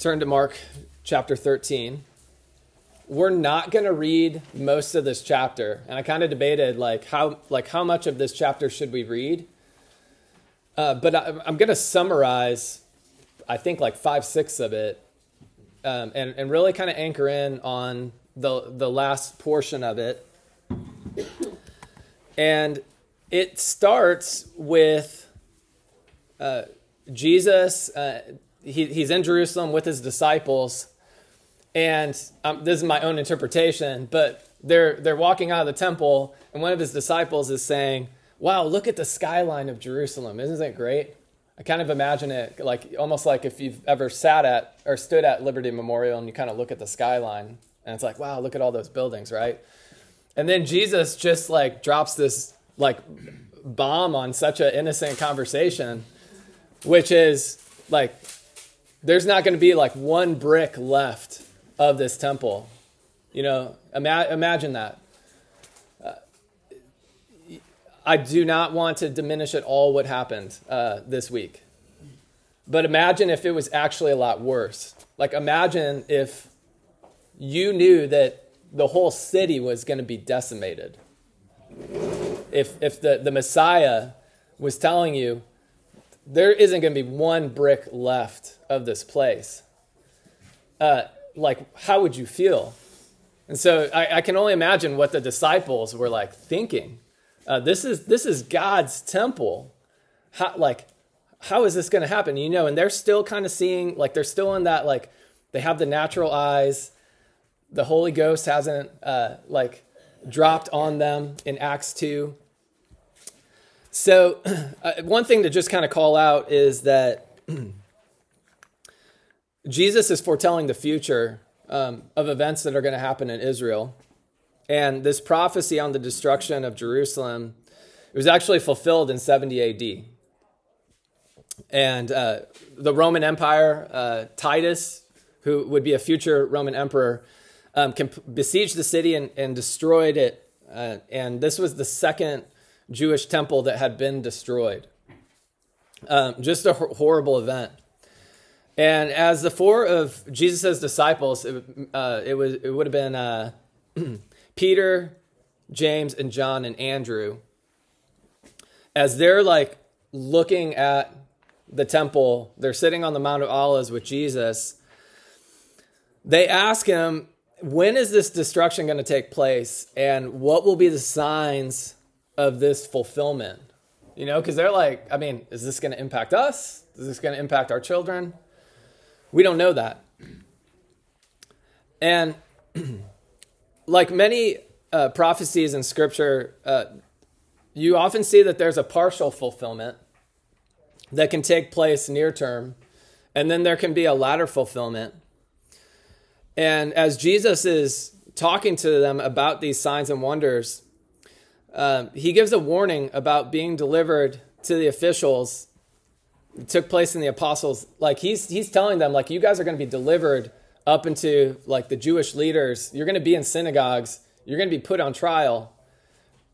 turn to Mark chapter 13. We're not going to read most of this chapter, and I kind of debated like how like how much of this chapter should we read. Uh, but I, am going to summarize, I think like five six of it, um, and and really kind of anchor in on the the last portion of it. And it starts with uh, Jesus. Uh, he, he's in Jerusalem with his disciples, and um, this is my own interpretation, but they're they're walking out of the temple, and one of his disciples is saying, "Wow, look at the skyline of Jerusalem! Isn't it great?" I kind of imagine it like almost like if you've ever sat at or stood at Liberty Memorial and you kind of look at the skyline, and it's like, "Wow, look at all those buildings!" Right? And then Jesus just like drops this like bomb on such an innocent conversation, which is like there's not going to be like one brick left of this temple. You know, ima- imagine that. Uh, I do not want to diminish at all what happened uh, this week. But imagine if it was actually a lot worse. Like, imagine if you knew that the whole city was going to be decimated. If, if the, the Messiah was telling you, there isn't going to be one brick left of this place. Uh, like, how would you feel? And so I, I, can only imagine what the disciples were like thinking. Uh, this is this is God's temple. How, like, how is this going to happen? You know, and they're still kind of seeing, like, they're still in that, like, they have the natural eyes. The Holy Ghost hasn't, uh, like, dropped on them in Acts 2. So, uh, one thing to just kind of call out is that Jesus is foretelling the future um, of events that are going to happen in Israel. And this prophecy on the destruction of Jerusalem it was actually fulfilled in 70 AD. And uh, the Roman Empire, uh, Titus, who would be a future Roman emperor, um, besieged the city and, and destroyed it. Uh, and this was the second Jewish temple that had been destroyed. Um, just a horrible event. And as the four of Jesus' disciples, it, uh, it, was, it would have been uh, Peter, James, and John, and Andrew. As they're like looking at the temple, they're sitting on the Mount of Olives with Jesus. They ask him, When is this destruction going to take place? And what will be the signs of this fulfillment. You know, because they're like, I mean, is this going to impact us? Is this going to impact our children? We don't know that. And like many uh, prophecies in scripture, uh, you often see that there's a partial fulfillment that can take place near term, and then there can be a latter fulfillment. And as Jesus is talking to them about these signs and wonders, um, he gives a warning about being delivered to the officials. It took place in the apostles. Like he's he's telling them, like you guys are going to be delivered up into like the Jewish leaders. You're going to be in synagogues. You're going to be put on trial.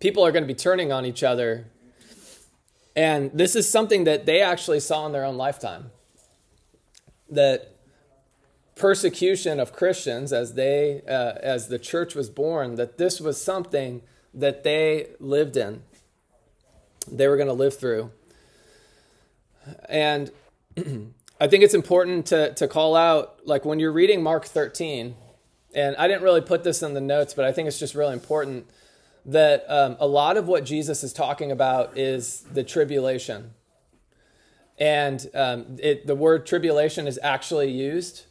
People are going to be turning on each other. And this is something that they actually saw in their own lifetime. That persecution of Christians as they uh, as the church was born, that this was something that they lived in, they were going to live through. And I think it's important to, to call out, like when you're reading Mark 13, and I didn't really put this in the notes, but I think it's just really important that um, a lot of what Jesus is talking about is the tribulation. And um, it, the word tribulation is actually used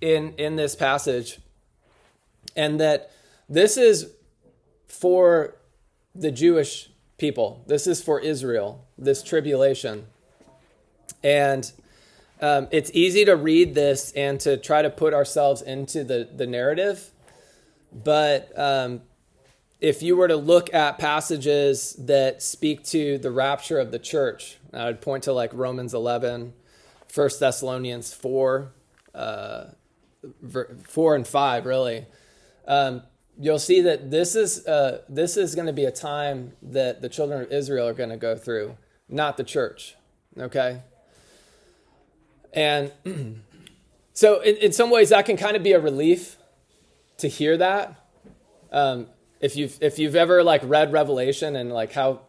in, in this passage. And that this is for the Jewish people. This is for Israel, this tribulation. And um, it's easy to read this and to try to put ourselves into the, the narrative. But um, if you were to look at passages that speak to the rapture of the church, I would point to like Romans 11, 1 Thessalonians 4, uh, 4 and 5, really. Um, you'll see that this is uh, this is going to be a time that the children of Israel are going to go through, not the church. Okay, and so in, in some ways that can kind of be a relief to hear that. Um, if you've if you've ever like read Revelation and like how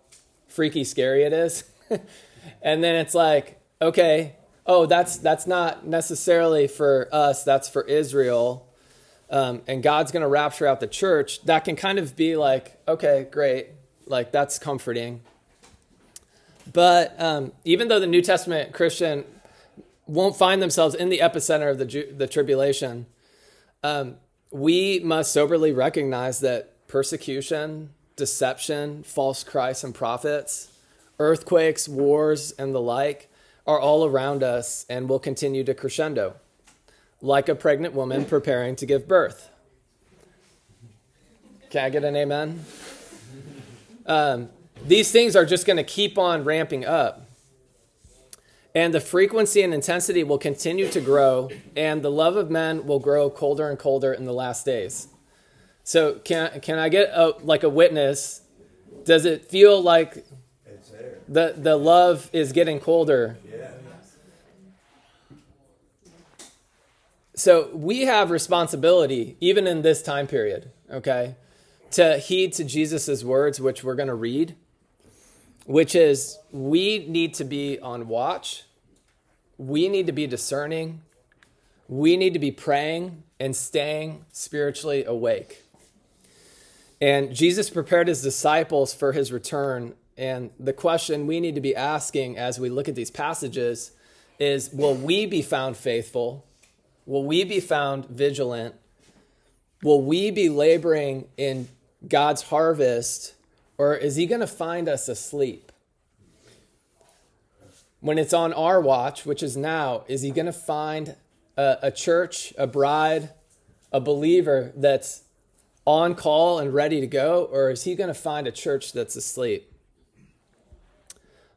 freaky scary it is, and then it's like, okay, oh, that's that's not necessarily for us. That's for Israel. Um, and God's going to rapture out the church. That can kind of be like, okay, great, like that's comforting. But um, even though the New Testament Christian won't find themselves in the epicenter of the, the tribulation, um, we must soberly recognize that persecution, deception, false Christs and prophets, earthquakes, wars, and the like are all around us and will continue to crescendo, like a pregnant woman preparing to give birth. Can I get an amen? Um, these things are just going to keep on ramping up. And the frequency and intensity will continue to grow, and the love of men will grow colder and colder in the last days. So, can, can I get a, like a witness? Does it feel like the, the love is getting colder? Yeah. So, we have responsibility, even in this time period, okay, to heed to Jesus' words, which we're going to read which is we need to be on watch, we need to be discerning, we need to be praying and staying spiritually awake. And Jesus prepared his disciples for his return. And the question we need to be asking as we look at these passages is Will we be found faithful? Will we be found vigilant? Will we be laboring in God's harvest or is he going to find us asleep? When it's on our watch, which is now, is he going to find a, a church, a bride, a believer that's on call and ready to go? Or is he going to find a church that's asleep?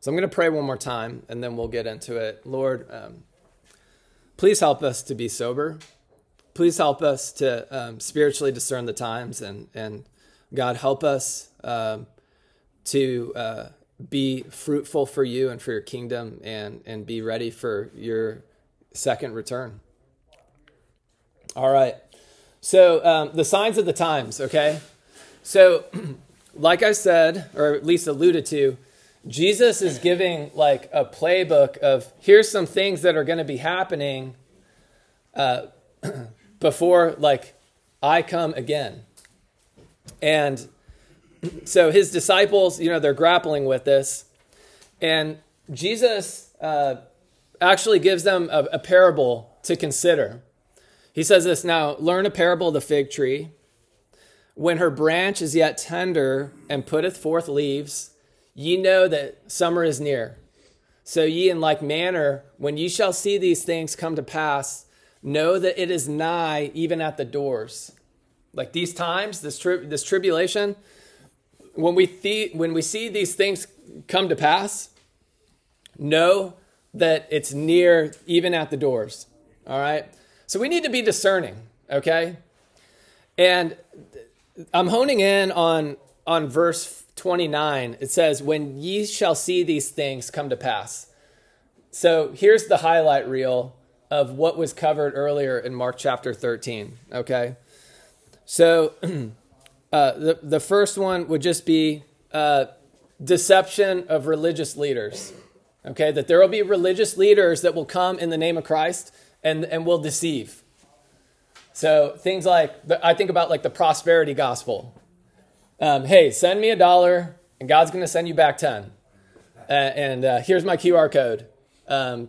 So I'm going to pray one more time and then we'll get into it. Lord, um, please help us to be sober. Please help us to um, spiritually discern the times and, and God, help us um, to uh, be fruitful for you and for your kingdom and, and be ready for your second return. All right. So, um, the signs of the times, okay? So, like I said, or at least alluded to, Jesus is giving like a playbook of here's some things that are going to be happening uh, before like I come again. And so his disciples, you know, they're grappling with this. And Jesus uh, actually gives them a, a parable to consider. He says this now learn a parable of the fig tree. When her branch is yet tender and putteth forth leaves, ye know that summer is near. So ye in like manner, when ye shall see these things come to pass, know that it is nigh, even at the doors like these times, this tri- this tribulation, when we th- when we see these things come to pass, know that it's near, even at the doors. All right. So we need to be discerning. Okay. And I'm honing in on on verse 29. It says, "When ye shall see these things come to pass." So here's the highlight reel of what was covered earlier in Mark chapter 13. Okay. So uh, the, the first one would just be uh, deception of religious leaders. Okay, that there will be religious leaders that will come in the name of Christ and, and will deceive. So things like, I think about like the prosperity gospel. Um, hey, send me a dollar and God's going to send you back 10. Uh, and uh, here's my QR code. Um,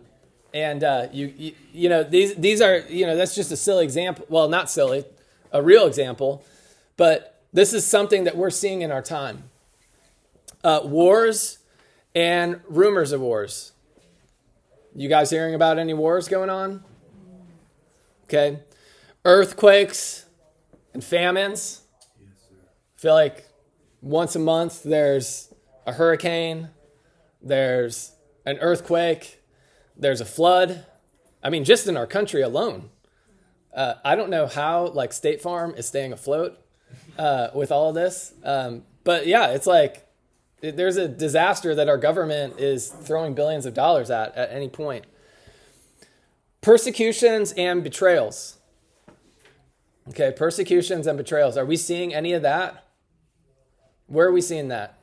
and uh, you, you, you know, these, these are, you know, that's just a silly example. Well, not silly a real example, but this is something that we're seeing in our time. Uh, wars and rumors of wars. You guys hearing about any wars going on? Okay. Earthquakes and famines. I feel like once a month there's a hurricane, there's an earthquake, there's a flood. I mean, just in our country alone. Uh, I don't know how like State Farm is staying afloat uh, with all of this, um, but yeah, it's like it, there's a disaster that our government is throwing billions of dollars at at any point. persecutions and betrayals. Okay, persecutions and betrayals. Are we seeing any of that? Where are we seeing that?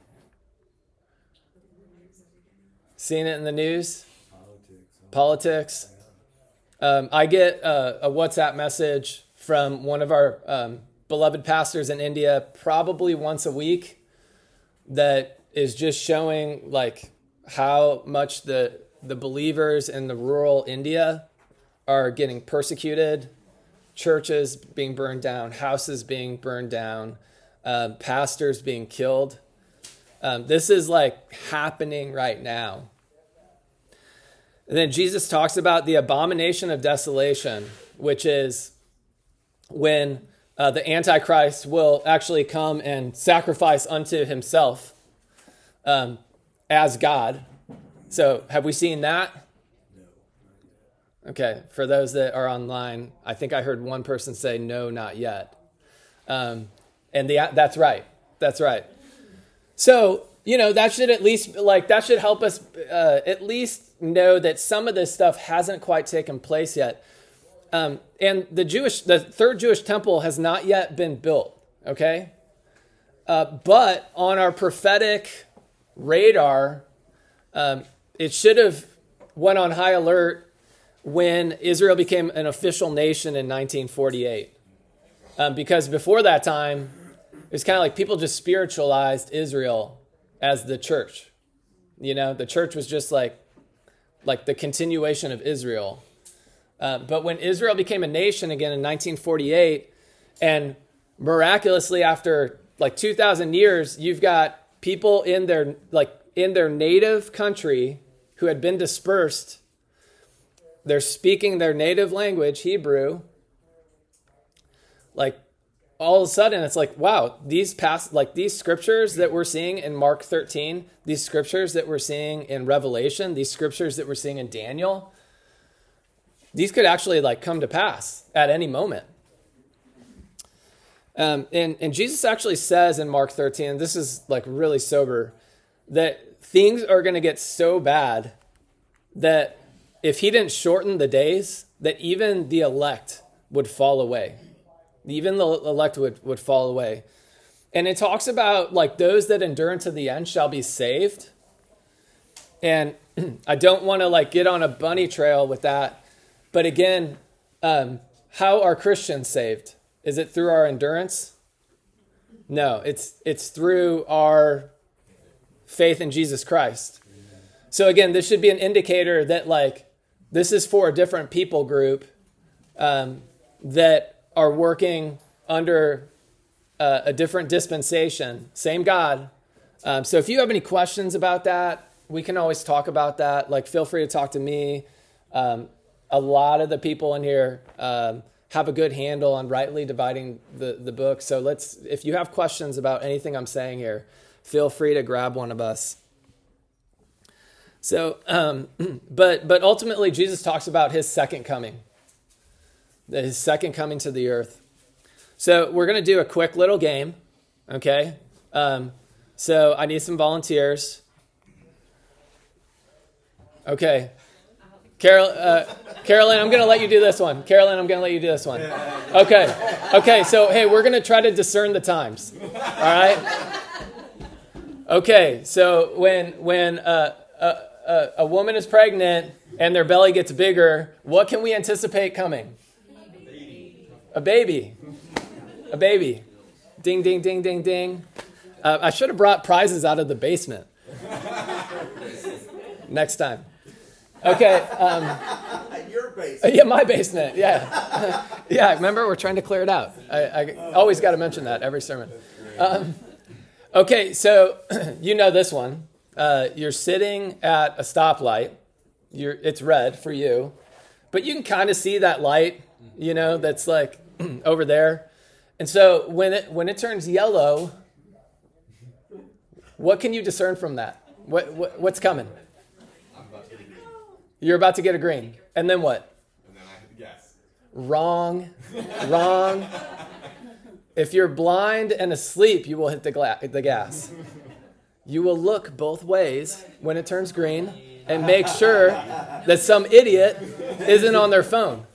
Seeing it in the news? Politics. Politics. Um, I get a, a, WhatsApp message from one of our um, beloved pastors in India probably once a week that is just showing like how much the the believers in the rural India are getting persecuted, churches being burned down, houses being burned down, uh, pastors being killed. Um, this is like happening right now. And then Jesus talks about the abomination of desolation, which is when uh, the Antichrist will actually come and sacrifice unto himself um, as God. So, have we seen that? Okay, for those that are online, I think I heard one person say, no, not yet. Um, and the, that's right. That's right. So, you know, that should at least, like, that should help us uh, at least know that some of this stuff hasn't quite taken place yet. Um, and the Jewish, the third Jewish temple has not yet been built, okay? Uh, but on our prophetic radar, um, it should have went on high alert when Israel became an official nation in 1948. Um, because before that time, it was kind of like people just spiritualized Israel as the church. You know, the church was just like like the continuation of Israel. Uh, but when Israel became a nation again in 1948, and miraculously after like 2,000 years, you've got people in their like in their native country who had been dispersed they're speaking their native language hebrew like all of a sudden it's like wow these past like these scriptures that we're seeing in mark 13 these scriptures that we're seeing in revelation these scriptures that we're seeing in daniel these could actually like come to pass at any moment um, and, and Jesus actually says in Mark 13, this is like really sober, that things are going to get so bad that if he didn't shorten the days, that even the elect would fall away. Even the elect would, would fall away. And it talks about like those that endure unto the end shall be saved. And I don't want to like get on a bunny trail with that. But again, um, how are Christians saved? Is it through our endurance? No, it's it's through our faith in Jesus Christ. So again, this should be an indicator that like this is for a different people group um, that are working under uh, a different dispensation. Same God. Um, so if you have any questions about that, we can always talk about that. Like, feel free to talk to me. Um, a lot of the people in here um, have a good handle on rightly dividing the, the book. So let's, if you have questions about anything I'm saying here, feel free to grab one of us. So, um, but but ultimately, Jesus talks about his second coming, his second coming to the earth. So we're going to do a quick little game, okay? Um, so I need some volunteers. Okay, Carol, uh, Carolyn, I'm going to let you do this one. Carolyn, I'm going to let you do this one. Okay. Okay, so hey, we're going to try to discern the times. All right? Okay, so when when uh, a, a, a woman is pregnant and their belly gets bigger, what can we anticipate coming? A baby. A baby. Ding, ding, ding, ding, ding. Uh, I should have brought prizes out of the basement. Next time. Okay. Um, Your basement. Yeah, my basement. Yeah. yeah, remember, we're trying to clear it out. I, I always got to mention that every sermon. Um, okay, so you know this one. Uh, you're sitting at a stoplight. You're, it's red for you, but you can kind of see that light, you know, that's like over there. And so when it when it turns yellow, what can you discern from that? What, what what's coming? You're about to get a green. And then what? And then I hit the gas. Wrong. Wrong. If you're blind and asleep, you will hit the, gla- the gas. You will look both ways when it turns green. and make sure that some idiot isn't on their phone.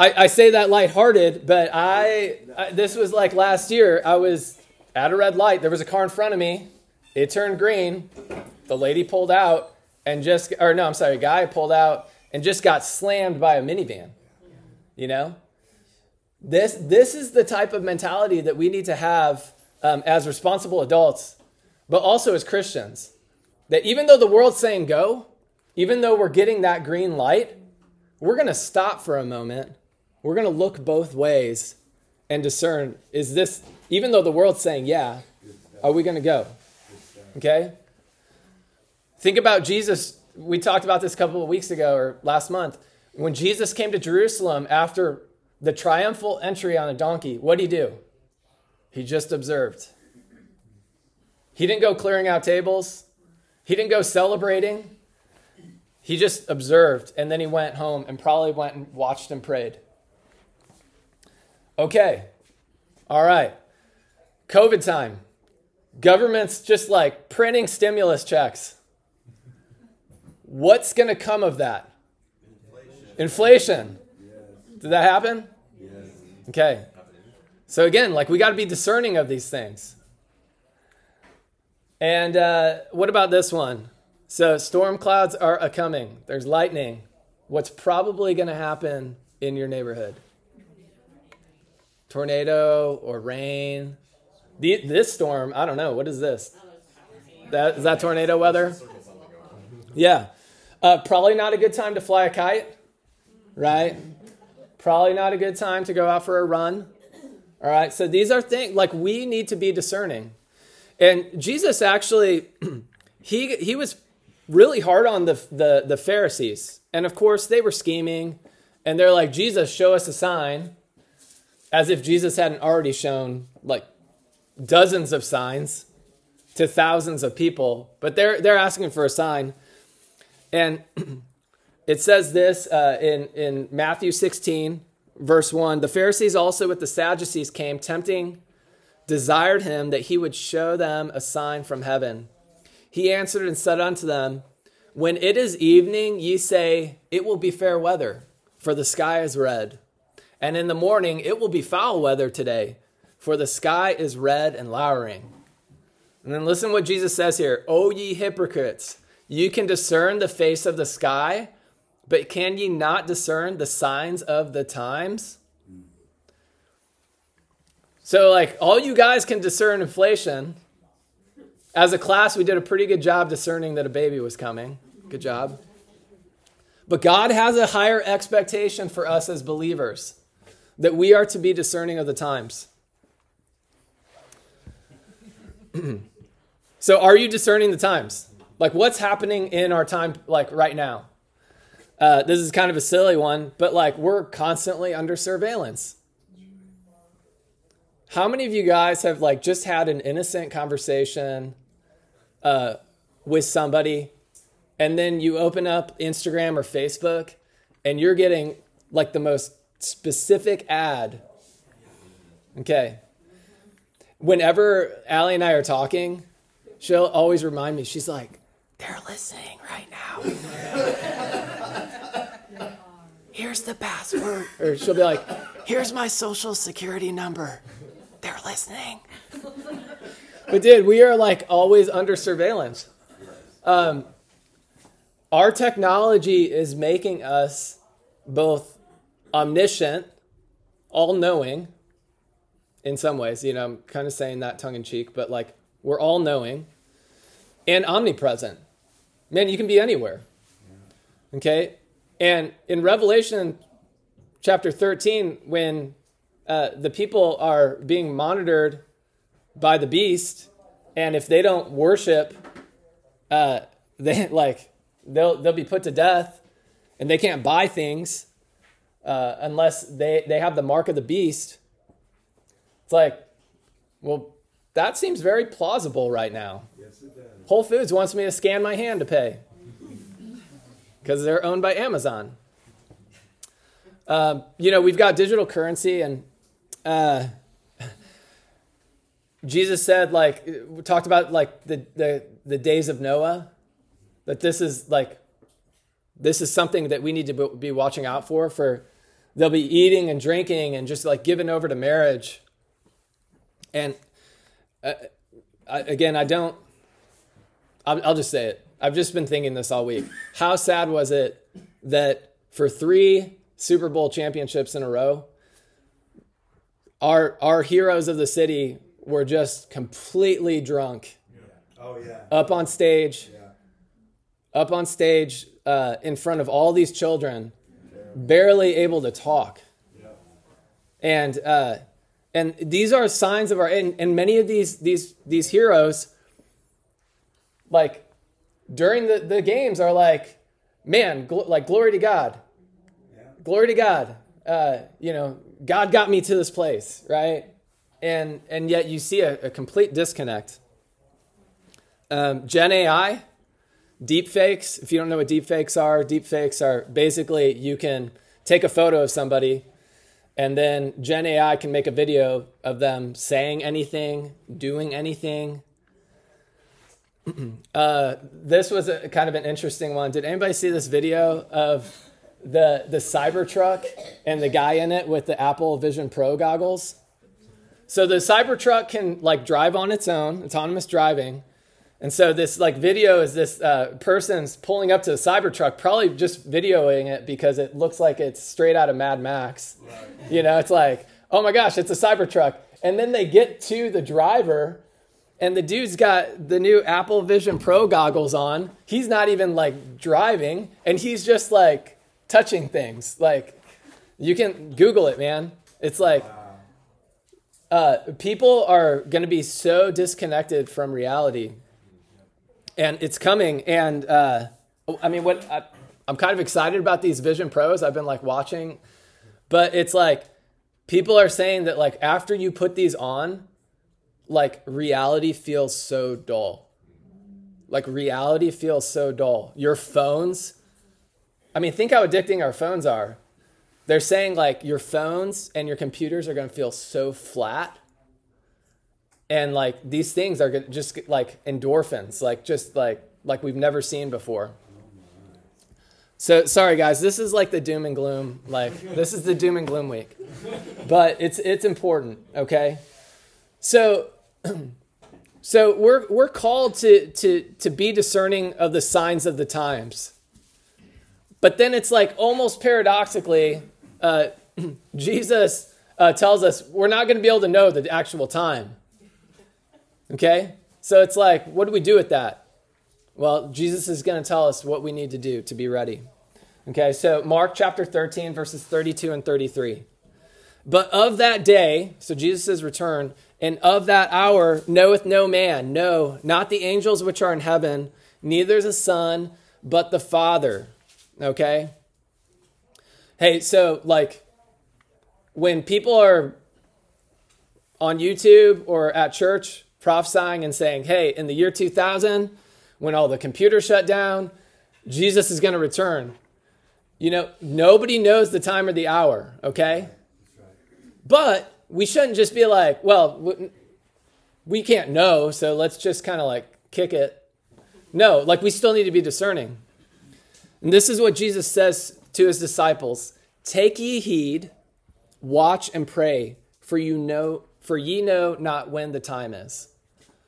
I, I say that lighthearted, but I, I this was like last year. I was at a red light. There was a car in front of me. It turned green. The lady pulled out and just, or no, I'm sorry, a guy pulled out and just got slammed by a minivan. You know, this this is the type of mentality that we need to have um, as responsible adults, but also as Christians. That even though the world's saying go, even though we're getting that green light, we're going to stop for a moment. We're going to look both ways and discern is this, even though the world's saying yeah, are we going to go? Okay? Think about Jesus. We talked about this a couple of weeks ago or last month. When Jesus came to Jerusalem after the triumphal entry on a donkey, what did he do? He just observed. He didn't go clearing out tables. He didn't go celebrating. He just observed and then he went home and probably went and watched and prayed. Okay. All right. COVID time. Government's just like printing stimulus checks. What's going to come of that? Inflation. Inflation. Did that happen? Yes. Okay. So again, like we got to be discerning of these things. And uh, what about this one? So storm clouds are a coming. There's lightning. What's probably going to happen in your neighborhood? Tornado or rain. The, this storm, I don't know. What is this? That is that tornado weather? Yeah. Uh, probably not a good time to fly a kite, right? Probably not a good time to go out for a run. All right. So these are things like we need to be discerning. And Jesus actually, he he was really hard on the, the the Pharisees, and of course they were scheming, and they're like, Jesus, show us a sign, as if Jesus hadn't already shown like dozens of signs to thousands of people, but they're they're asking for a sign, and it says this uh, in in Matthew 16 verse 1 the Pharisees also with the Sadducees came tempting desired him that he would show them a sign from heaven. He answered and said unto them when it is evening ye say it will be fair weather for the sky is red and in the morning it will be foul weather today for the sky is red and lowering. And then listen what Jesus says here O ye hypocrites, you can discern the face of the sky, but can ye not discern the signs of the times? So, like, all you guys can discern inflation. As a class, we did a pretty good job discerning that a baby was coming. Good job. But God has a higher expectation for us as believers that we are to be discerning of the times. so are you discerning the times? Like what's happening in our time like right now? Uh, this is kind of a silly one, but like we're constantly under surveillance. How many of you guys have like just had an innocent conversation uh, with somebody, and then you open up Instagram or Facebook, and you're getting like the most specific ad? Okay, whenever Allie and I are talking, she'll always remind me, she's like, they're listening right now. Here's the password. Or she'll be like, here's my social security number. They're listening. But dude, we are like always under surveillance. Um, our technology is making us both omniscient, all knowing, in some ways. You know, I'm kind of saying that tongue in cheek, but like we're all knowing and omnipresent. Man, you can be anywhere. Okay? And in Revelation chapter 13, when uh, the people are being monitored by the beast, and if they don't worship, uh, they like they'll they'll be put to death, and they can't buy things uh, unless they they have the mark of the beast. It's like, well, that seems very plausible right now. Yes, it does. Whole Foods wants me to scan my hand to pay because they're owned by Amazon. Um, you know, we've got digital currency, and uh, Jesus said, like, we talked about like the, the, the days of Noah. that this is like this is something that we need to be watching out for for they'll be eating and drinking and just like giving over to marriage. And uh, I, again i don't I'll, I'll just say it. I've just been thinking this all week. How sad was it that for three super bowl championships in a row our our heroes of the city were just completely drunk. Oh yeah. up on stage. Yeah. up on stage uh, in front of all these children, barely able to talk. And uh, and these are signs of our and, and many of these these these heroes, like during the, the games, are like, man, gl- like glory to God, glory to God. Uh, you know, God got me to this place, right? And and yet you see a, a complete disconnect. Um, Gen AI, deep fakes if you don't know what deep fakes are deep fakes are basically you can take a photo of somebody and then gen ai can make a video of them saying anything doing anything. Uh, this was a kind of an interesting one. Did anybody see this video of the the cybertruck and the guy in it with the apple vision pro goggles? So the cybertruck can like drive on its own autonomous driving and so this like video is this uh, person's pulling up to the Cybertruck, probably just videoing it because it looks like it's straight out of Mad Max. Right. You know, it's like, oh my gosh, it's a Cybertruck. And then they get to the driver, and the dude's got the new Apple Vision Pro goggles on. He's not even like driving, and he's just like touching things. Like, you can Google it, man. It's like, uh, people are going to be so disconnected from reality and it's coming. And uh, I mean, what I, I'm kind of excited about these Vision Pros. I've been like watching, but it's like people are saying that like after you put these on, like reality feels so dull. Like reality feels so dull. Your phones. I mean, think how addicting our phones are. They're saying like your phones and your computers are going to feel so flat and like these things are just like endorphins like just like like we've never seen before. So sorry guys this is like the doom and gloom like this is the doom and gloom week. But it's it's important okay? So so we're we're called to to to be discerning of the signs of the times. But then it's like almost paradoxically uh, jesus uh, tells us we're not going to be able to know the actual time Okay? So it's like, what do we do with that? Well, Jesus is going to tell us what we need to do to be ready. Okay, so Mark chapter 13, verses 32 and 33. But of that day, so Jesus' return, and of that hour knoweth no man, no, not the angels which are in heaven, neither the Son, but the Father. Okay? Hey, so like when people are on YouTube or at church, prophesying and saying, hey, in the year 2000, when all the computers shut down, Jesus is going to return. You know, nobody knows the time or the hour, okay? But we shouldn't just be like, well, we can't know, so let's just kind of like kick it. No, like we still need to be discerning. And this is what Jesus says to his disciples Take ye heed, watch and pray, for you know for ye know not when the time is.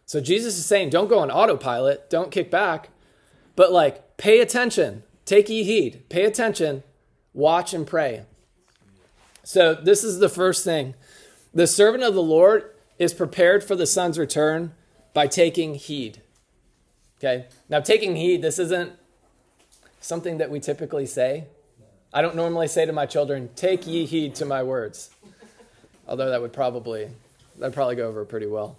So Jesus is saying, don't go on autopilot, don't kick back, but like pay attention, take ye heed, pay attention, watch and pray. So this is the first thing. The servant of the Lord is prepared for the son's return by taking heed. Okay? Now, taking heed, this isn't something that we typically say. I don't normally say to my children, take ye heed to my words. Although that would probably that'd probably go over pretty well.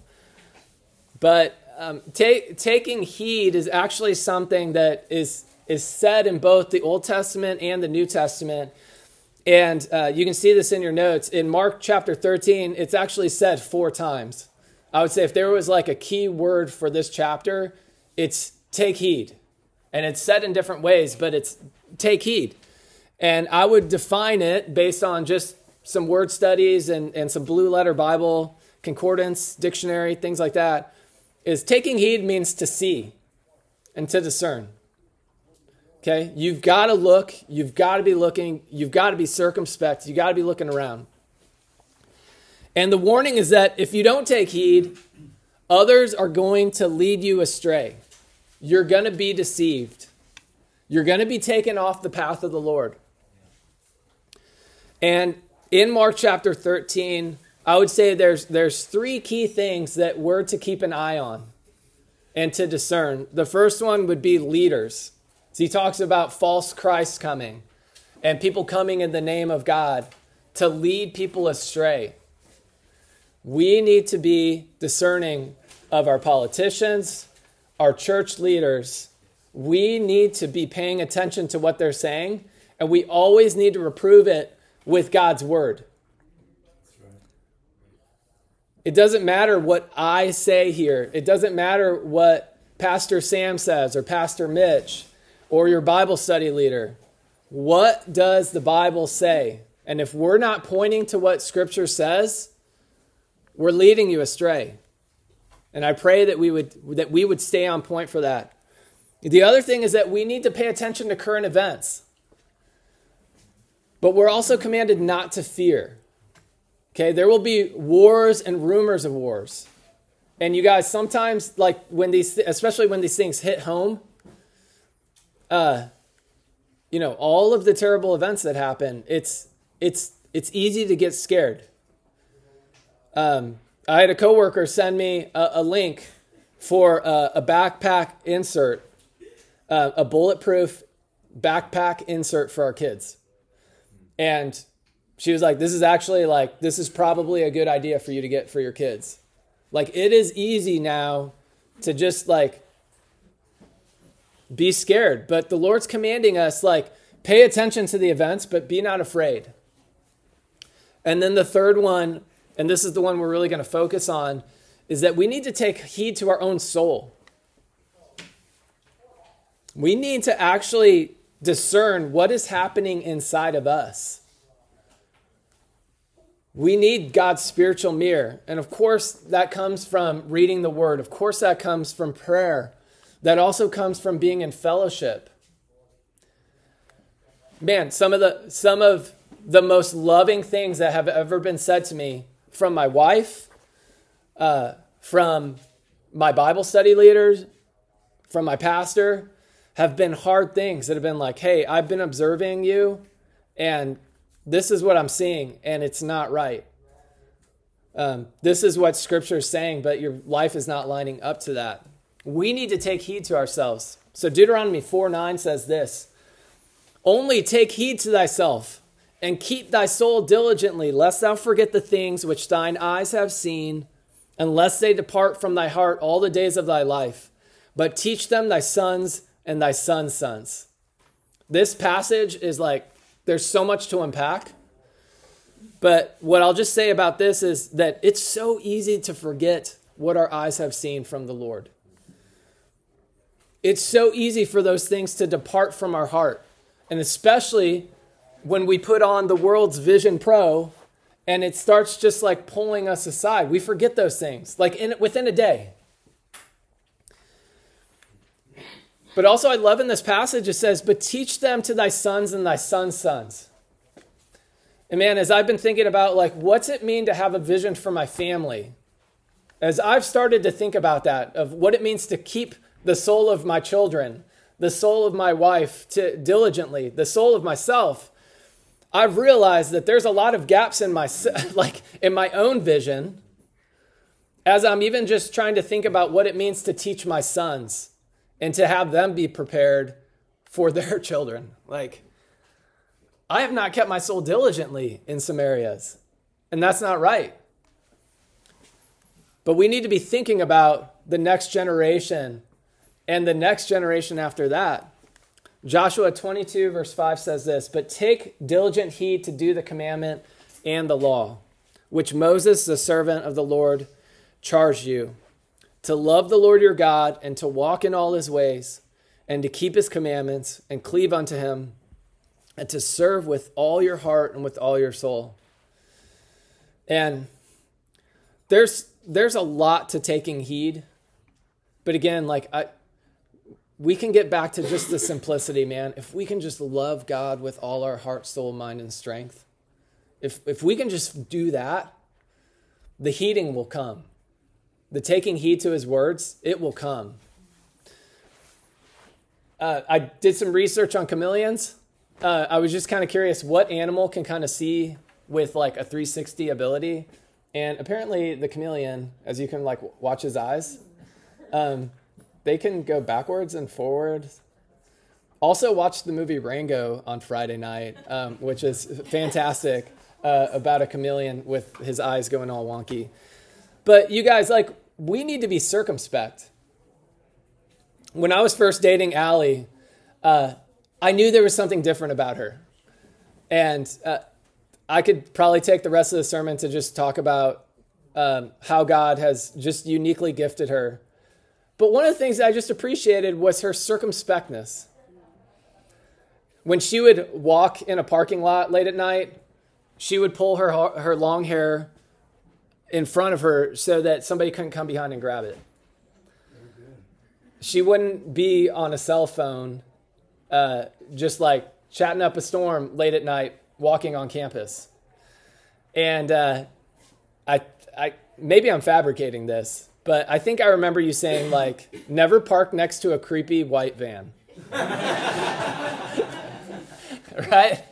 But um, ta- taking heed is actually something that is, is said in both the Old Testament and the New Testament. And uh, you can see this in your notes. In Mark chapter 13, it's actually said four times. I would say if there was like a key word for this chapter, it's take heed. And it's said in different ways, but it's take heed. And I would define it based on just some word studies and, and some blue letter Bible, concordance, dictionary, things like that is taking heed means to see and to discern. Okay? You've got to look, you've got to be looking, you've got to be circumspect, you've got to be looking around. And the warning is that if you don't take heed, others are going to lead you astray. You're going to be deceived. You're going to be taken off the path of the Lord. And in Mark chapter 13, I would say there's, there's three key things that we're to keep an eye on and to discern. The first one would be leaders. So he talks about false Christ coming and people coming in the name of God to lead people astray. We need to be discerning of our politicians, our church leaders. We need to be paying attention to what they're saying, and we always need to reprove it with God's word. It doesn't matter what I say here. It doesn't matter what Pastor Sam says or Pastor Mitch or your Bible study leader. What does the Bible say? And if we're not pointing to what Scripture says, we're leading you astray. And I pray that we would that we would stay on point for that. The other thing is that we need to pay attention to current events. But we're also commanded not to fear. Okay, there will be wars and rumors of wars. And you guys, sometimes, like when these, especially when these things hit home, uh, you know, all of the terrible events that happen, it's it's it's easy to get scared. Um, I had a coworker send me a, a link for a, a backpack insert, uh, a bulletproof backpack insert for our kids, and she was like, This is actually like, this is probably a good idea for you to get for your kids. Like, it is easy now to just like be scared, but the Lord's commanding us, like, pay attention to the events, but be not afraid. And then the third one, and this is the one we're really going to focus on, is that we need to take heed to our own soul. We need to actually discern what is happening inside of us. We need God's spiritual mirror. And of course, that comes from reading the word. Of course, that comes from prayer. That also comes from being in fellowship. Man, some of the some of the most loving things that have ever been said to me from my wife, uh, from my Bible study leaders, from my pastor, have been hard things that have been like, hey, I've been observing you, and this is what I'm seeing, and it's not right. Um, this is what Scripture is saying, but your life is not lining up to that. We need to take heed to ourselves. So Deuteronomy 4 9 says this Only take heed to thyself, and keep thy soul diligently, lest thou forget the things which thine eyes have seen, unless they depart from thy heart all the days of thy life. But teach them thy sons and thy sons' sons. This passage is like there's so much to unpack. But what I'll just say about this is that it's so easy to forget what our eyes have seen from the Lord. It's so easy for those things to depart from our heart. And especially when we put on the world's Vision Pro and it starts just like pulling us aside. We forget those things, like in, within a day. But also, I love in this passage, it says, But teach them to thy sons and thy sons' sons. And man, as I've been thinking about, like, what's it mean to have a vision for my family? As I've started to think about that, of what it means to keep the soul of my children, the soul of my wife to diligently, the soul of myself, I've realized that there's a lot of gaps in my like in my own vision as I'm even just trying to think about what it means to teach my sons and to have them be prepared for their children. Like, I have not kept my soul diligently in some areas, and that's not right. But we need to be thinking about the next generation and the next generation after that. Joshua 22, verse 5 says this But take diligent heed to do the commandment and the law, which Moses, the servant of the Lord, charged you to love the Lord your God and to walk in all his ways and to keep his commandments and cleave unto him and to serve with all your heart and with all your soul. And there's there's a lot to taking heed. But again, like I we can get back to just the simplicity, man. If we can just love God with all our heart, soul, mind, and strength, if, if we can just do that, the heeding will come. The taking heed to his words, it will come. Uh, I did some research on chameleons. Uh, I was just kind of curious what animal can kind of see with like a 360 ability. And apparently, the chameleon, as you can like watch his eyes, um, they can go backwards and forwards. Also, watched the movie Rango on Friday night, um, which is fantastic uh, about a chameleon with his eyes going all wonky. But you guys, like, we need to be circumspect. When I was first dating Allie, uh, I knew there was something different about her. And uh, I could probably take the rest of the sermon to just talk about um, how God has just uniquely gifted her but one of the things I just appreciated was her circumspectness. When she would walk in a parking lot late at night, she would pull her, her long hair in front of her so that somebody couldn't come behind and grab it. She wouldn't be on a cell phone, uh, just like chatting up a storm late at night, walking on campus. And uh, I, I, maybe I'm fabricating this, but I think I remember you saying like, never park next to a creepy white van. right?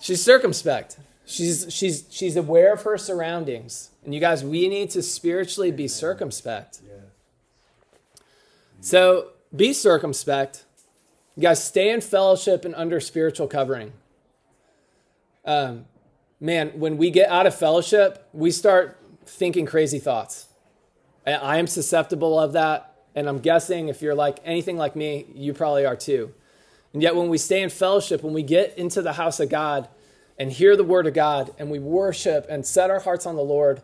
She's circumspect. She's she's she's aware of her surroundings. And you guys, we need to spiritually be circumspect. So be circumspect. You guys, stay in fellowship and under spiritual covering. Um, man, when we get out of fellowship, we start thinking crazy thoughts. I am susceptible of that. And I'm guessing if you're like anything like me, you probably are too. And yet, when we stay in fellowship, when we get into the house of God and hear the word of God and we worship and set our hearts on the Lord,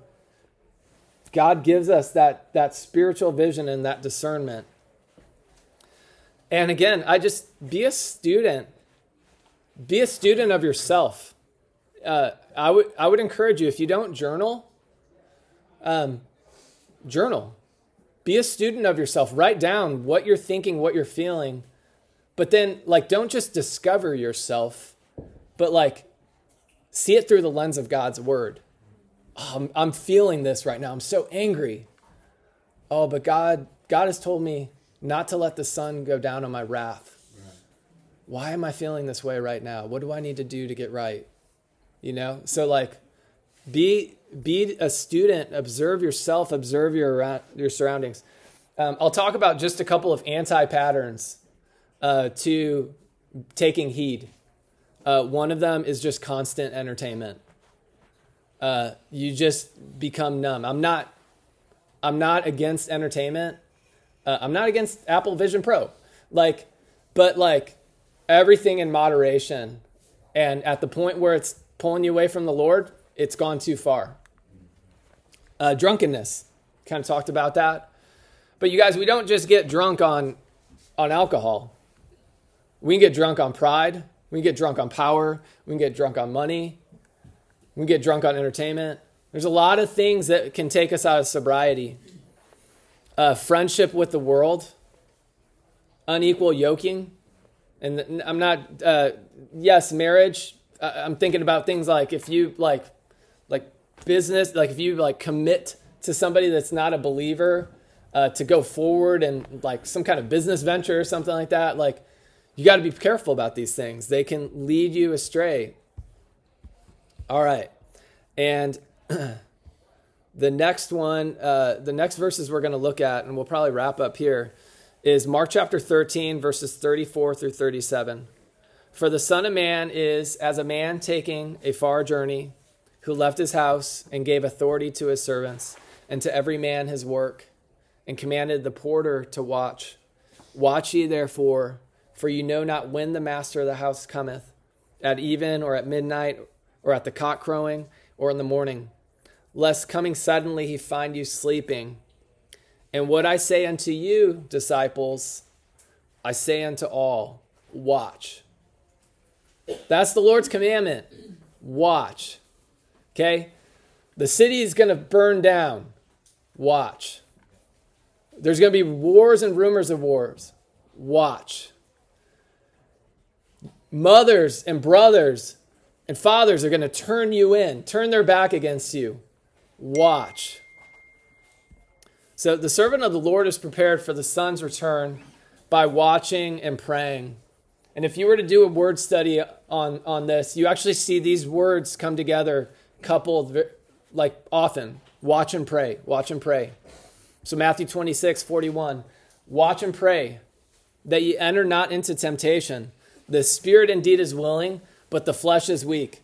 God gives us that, that spiritual vision and that discernment. And again, I just be a student. Be a student of yourself. Uh, I would I would encourage you if you don't journal, um, journal. Be a student of yourself. Write down what you're thinking, what you're feeling. But then, like, don't just discover yourself, but like, see it through the lens of God's word. Oh, I'm, I'm feeling this right now. I'm so angry. Oh, but God, God has told me not to let the sun go down on my wrath. Why am I feeling this way right now? What do I need to do to get right? You know? So, like, be be a student, observe yourself, observe your, your surroundings. Um, I'll talk about just a couple of anti patterns uh, to taking heed. Uh, one of them is just constant entertainment. Uh, you just become numb. I'm not. I'm not against entertainment. Uh, I'm not against Apple Vision Pro. Like, but like everything in moderation. And at the point where it's pulling you away from the Lord, it's gone too far. Uh, drunkenness, kind of talked about that. But you guys, we don't just get drunk on, on alcohol. We can get drunk on pride. We can get drunk on power. We can get drunk on money. We can get drunk on entertainment. There's a lot of things that can take us out of sobriety. Uh, friendship with the world, unequal yoking. And I'm not, uh, yes, marriage. I'm thinking about things like if you like like business, like if you like commit to somebody that's not a believer uh, to go forward and like some kind of business venture or something like that, like you got to be careful about these things. They can lead you astray. All right. And the next one, uh, the next verses we're going to look at, and we'll probably wrap up here, is Mark chapter 13, verses 34 through 37. For the Son of Man is as a man taking a far journey who left his house and gave authority to his servants and to every man his work, and commanded the porter to watch. Watch ye therefore, for you know not when the master of the house cometh, at even or at midnight, or at the cock crowing, or in the morning, lest coming suddenly he find you sleeping. And what I say unto you, disciples, I say unto all, watch. That's the Lord's commandment. Watch. Okay? The city is going to burn down. Watch. There's going to be wars and rumors of wars. watch. Mothers and brothers and fathers are going to turn you in, turn their back against you. Watch. So the servant of the Lord is prepared for the son's return by watching and praying. And if you were to do a word study on, on this, you actually see these words come together coupled like often. Watch and pray, watch and pray. So Matthew 26, 41. Watch and pray that ye enter not into temptation. The spirit indeed is willing, but the flesh is weak.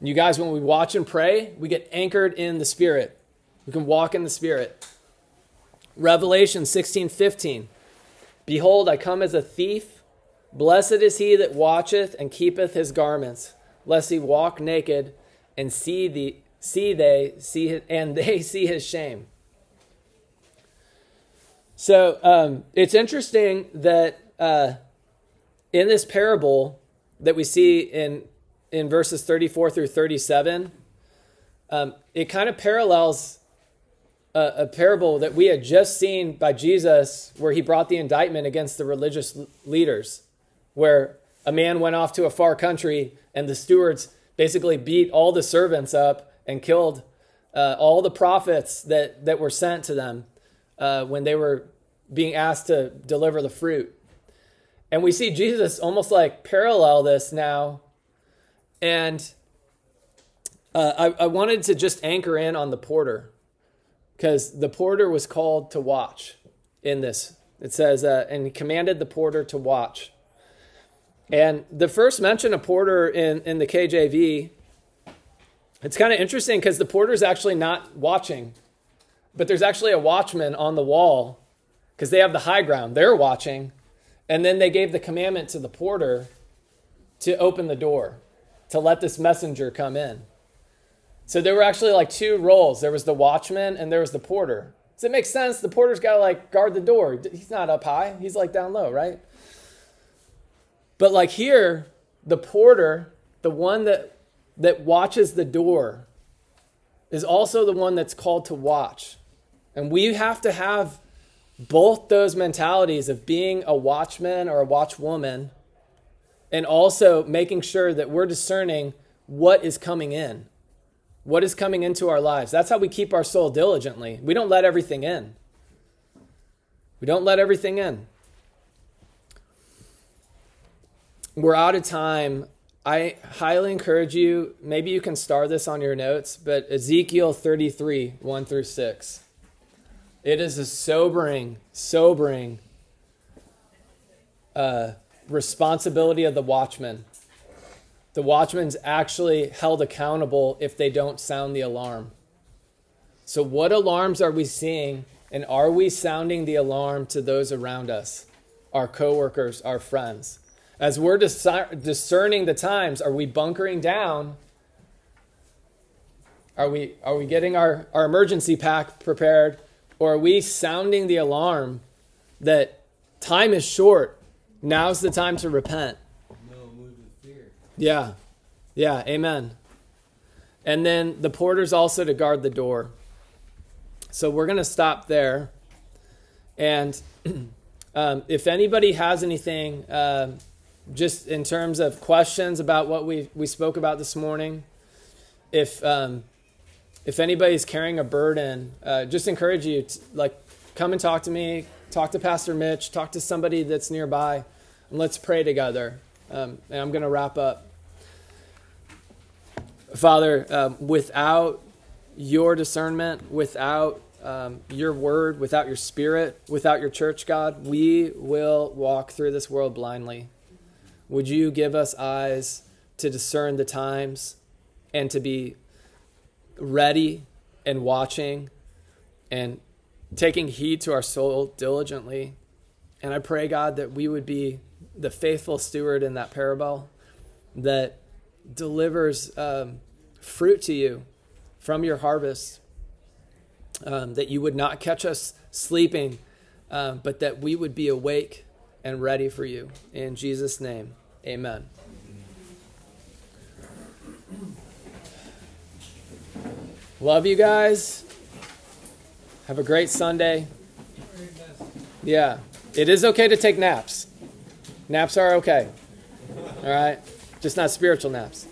And you guys, when we watch and pray, we get anchored in the spirit. We can walk in the spirit. Revelation 16, 15. Behold, I come as a thief. Blessed is he that watcheth and keepeth his garments, lest he walk naked and see the see they see and they see his shame. So um, it's interesting that uh, in this parable that we see in in verses 34 through 37, um, it kind of parallels a, a, parable that we had just seen by Jesus, where he brought the indictment against the religious leaders, where a man went off to a far country and the stewards basically beat all the servants up and killed uh, all the prophets that, that were sent to them uh, when they were being asked to deliver the fruit. And we see Jesus almost like parallel this now. And uh, I, I wanted to just anchor in on the porter because the porter was called to watch in this. It says, uh, and he commanded the porter to watch. And the first mention of porter in, in the KJV it's kind of interesting because the porter's actually not watching, but there's actually a watchman on the wall because they have the high ground. They're watching. And then they gave the commandment to the porter to open the door, to let this messenger come in. So there were actually like two roles there was the watchman and there was the porter. Does it make sense? The porter's got to like guard the door. He's not up high, he's like down low, right? But like here, the porter, the one that that watches the door is also the one that's called to watch. And we have to have both those mentalities of being a watchman or a watchwoman and also making sure that we're discerning what is coming in. What is coming into our lives? That's how we keep our soul diligently. We don't let everything in. We don't let everything in. We're out of time. I highly encourage you, maybe you can star this on your notes, but Ezekiel 33, 1 through 6. It is a sobering, sobering uh, responsibility of the watchman. The watchman's actually held accountable if they don't sound the alarm. So, what alarms are we seeing, and are we sounding the alarm to those around us, our coworkers, our friends? As we're discerning the times, are we bunkering down? Are we, are we getting our, our emergency pack prepared? Or are we sounding the alarm that time is short? Now's the time to repent. No, move with fear. Yeah. Yeah. Amen. And then the porter's also to guard the door. So we're going to stop there. And um, if anybody has anything, um, just in terms of questions about what we, we spoke about this morning, if um, if anybody's carrying a burden, uh, just encourage you to like come and talk to me, talk to Pastor Mitch, talk to somebody that's nearby, and let's pray together. Um, and I'm going to wrap up. Father, um, without your discernment, without um, your word, without your spirit, without your church, God, we will walk through this world blindly. Would you give us eyes to discern the times and to be ready and watching and taking heed to our soul diligently? And I pray, God, that we would be the faithful steward in that parable that delivers um, fruit to you from your harvest. Um, that you would not catch us sleeping, um, but that we would be awake and ready for you. In Jesus' name, amen. Love you guys. Have a great Sunday. Yeah, it is okay to take naps. Naps are okay. All right? Just not spiritual naps.